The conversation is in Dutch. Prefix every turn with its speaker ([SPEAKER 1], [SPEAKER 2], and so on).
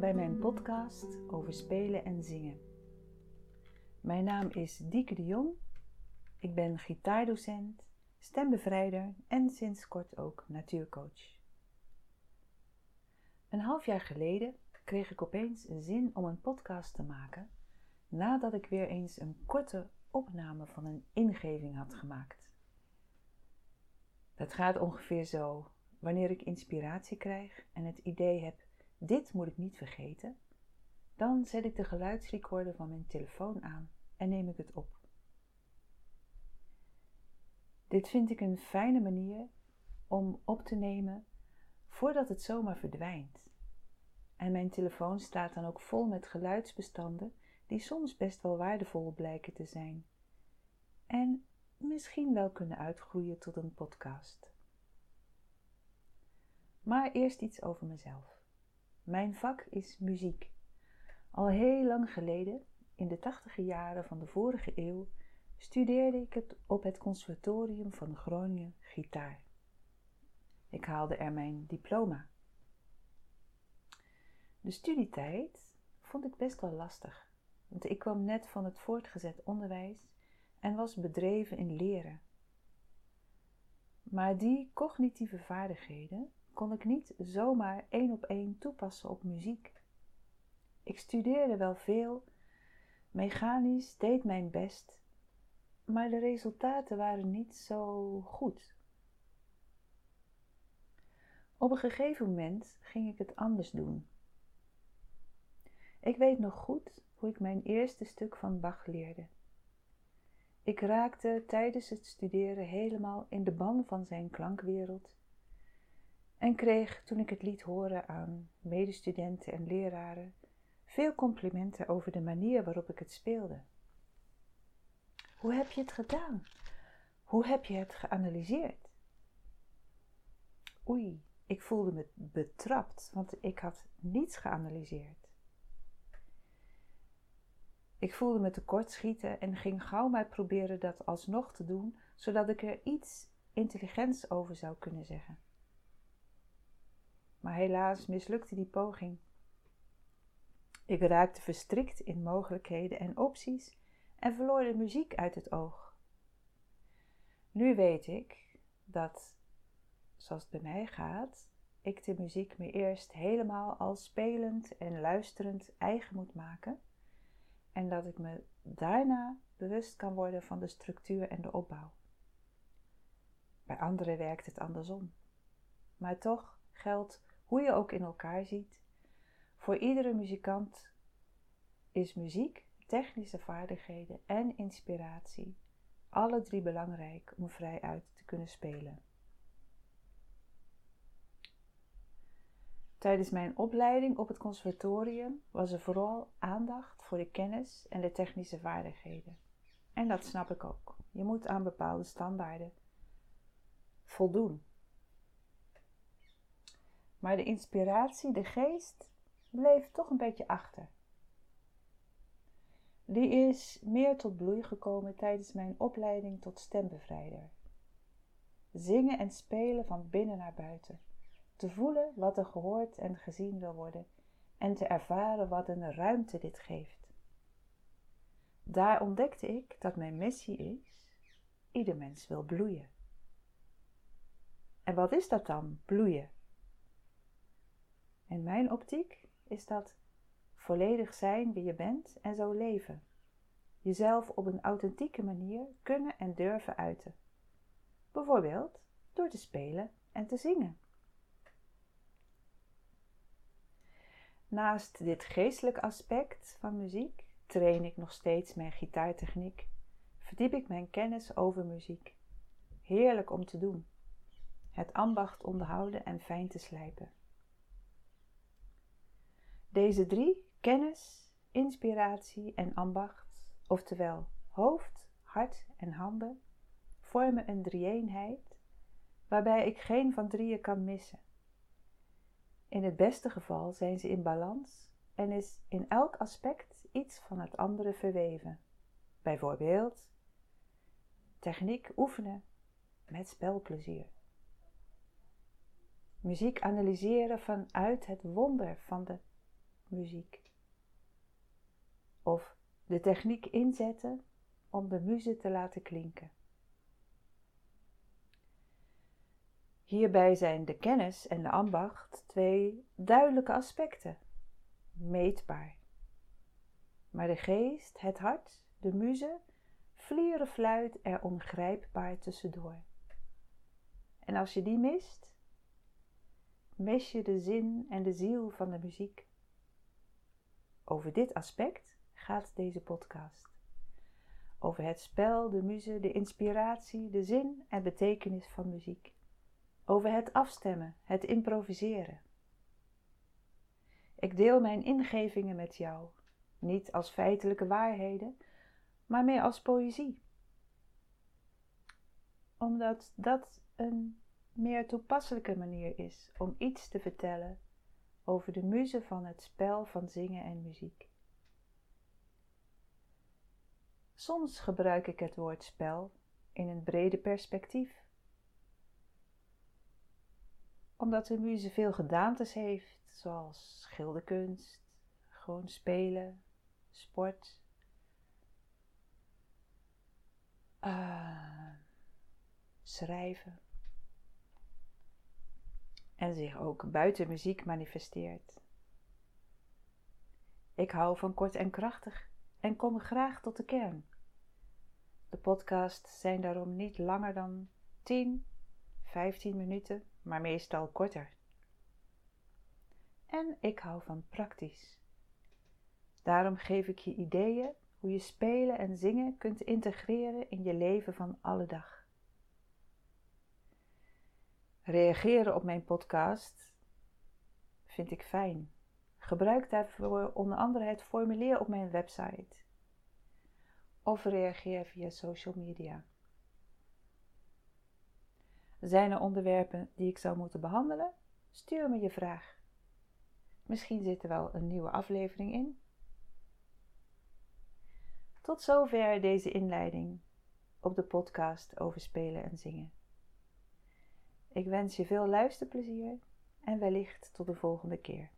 [SPEAKER 1] Bij mijn podcast over spelen en zingen. Mijn naam is Dieke de Jong. Ik ben gitaardocent, stembevrijder en sinds kort ook natuurcoach. Een half jaar geleden kreeg ik opeens zin om een podcast te maken nadat ik weer eens een korte opname van een ingeving had gemaakt. Dat gaat ongeveer zo. Wanneer ik inspiratie krijg en het idee heb dit moet ik niet vergeten, dan zet ik de geluidsrecorder van mijn telefoon aan en neem ik het op. Dit vind ik een fijne manier om op te nemen voordat het zomaar verdwijnt. En mijn telefoon staat dan ook vol met geluidsbestanden die soms best wel waardevol blijken te zijn. En misschien wel kunnen uitgroeien tot een podcast. Maar eerst iets over mezelf. Mijn vak is muziek. Al heel lang geleden, in de tachtige jaren van de vorige eeuw, studeerde ik het op het Conservatorium van Groningen gitaar. Ik haalde er mijn diploma. De studietijd vond ik best wel lastig, want ik kwam net van het voortgezet onderwijs en was bedreven in leren. Maar die cognitieve vaardigheden kon ik niet zomaar één op één toepassen op muziek. Ik studeerde wel veel, mechanisch deed mijn best, maar de resultaten waren niet zo goed. Op een gegeven moment ging ik het anders doen. Ik weet nog goed hoe ik mijn eerste stuk van Bach leerde. Ik raakte tijdens het studeren helemaal in de ban van zijn klankwereld en kreeg toen ik het liet horen aan medestudenten en leraren veel complimenten over de manier waarop ik het speelde. Hoe heb je het gedaan? Hoe heb je het geanalyseerd? Oei, ik voelde me betrapt, want ik had niets geanalyseerd. Ik voelde me tekortschieten en ging gauw maar proberen dat alsnog te doen, zodat ik er iets intelligents over zou kunnen zeggen. Maar helaas mislukte die poging. Ik raakte verstrikt in mogelijkheden en opties en verloor de muziek uit het oog. Nu weet ik dat, zoals het bij mij gaat, ik de muziek me eerst helemaal al spelend en luisterend eigen moet maken en dat ik me daarna bewust kan worden van de structuur en de opbouw. Bij anderen werkt het andersom. Maar toch geldt hoe je ook in elkaar ziet. Voor iedere muzikant is muziek, technische vaardigheden en inspiratie alle drie belangrijk om vrij uit te kunnen spelen. Tijdens mijn opleiding op het conservatorium was er vooral aandacht voor de kennis en de technische vaardigheden. En dat snap ik ook. Je moet aan bepaalde standaarden voldoen. Maar de inspiratie, de geest, bleef toch een beetje achter. Die is meer tot bloei gekomen tijdens mijn opleiding tot stembevrijder. Zingen en spelen van binnen naar buiten. Te voelen wat er gehoord en gezien wil worden en te ervaren wat een ruimte dit geeft. Daar ontdekte ik dat mijn missie is: ieder mens wil bloeien. En wat is dat dan, bloeien? In mijn optiek is dat volledig zijn wie je bent en zo leven. Jezelf op een authentieke manier kunnen en durven uiten. Bijvoorbeeld door te spelen en te zingen. Naast dit geestelijk aspect van muziek train ik nog steeds mijn gitaartechniek, verdiep ik mijn kennis over muziek. Heerlijk om te doen. Het ambacht onderhouden en fijn te slijpen. Deze drie, kennis, inspiratie en ambacht, oftewel hoofd, hart en handen, vormen een drie-eenheid waarbij ik geen van drieën kan missen. In het beste geval zijn ze in balans en is in elk aspect iets van het andere verweven. Bijvoorbeeld techniek oefenen met spelplezier. Muziek analyseren vanuit het wonder van de muziek. Of de techniek inzetten om de muze te laten klinken. Hierbij zijn de kennis en de ambacht twee duidelijke aspecten, meetbaar. Maar de geest, het hart, de muze, vlieren fluit er ongrijpbaar tussendoor. En als je die mist, mis je de zin en de ziel van de muziek. Over dit aspect gaat deze podcast. Over het spel, de muze, de inspiratie, de zin en betekenis van muziek. Over het afstemmen, het improviseren. Ik deel mijn ingevingen met jou, niet als feitelijke waarheden, maar meer als poëzie. Omdat dat een meer toepasselijke manier is om iets te vertellen over de muze van het spel van zingen en muziek. Soms gebruik ik het woord spel in een brede perspectief, omdat de muze veel gedaantes heeft, zoals schilderkunst, gewoon spelen, sport, uh, schrijven en zich ook buiten muziek manifesteert. Ik hou van kort en krachtig en kom graag tot de kern. De podcasts zijn daarom niet langer dan 10, 15 minuten, maar meestal korter. En ik hou van praktisch. Daarom geef ik je ideeën hoe je spelen en zingen kunt integreren in je leven van alle dag reageren op mijn podcast vind ik fijn. Gebruik daarvoor onder andere het formulier op mijn website. Of reageer via social media. Zijn er onderwerpen die ik zou moeten behandelen? Stuur me je vraag. Misschien zit er wel een nieuwe aflevering in. Tot zover deze inleiding op de podcast over spelen en zingen. Ik wens je veel luisterplezier en wellicht tot de volgende keer.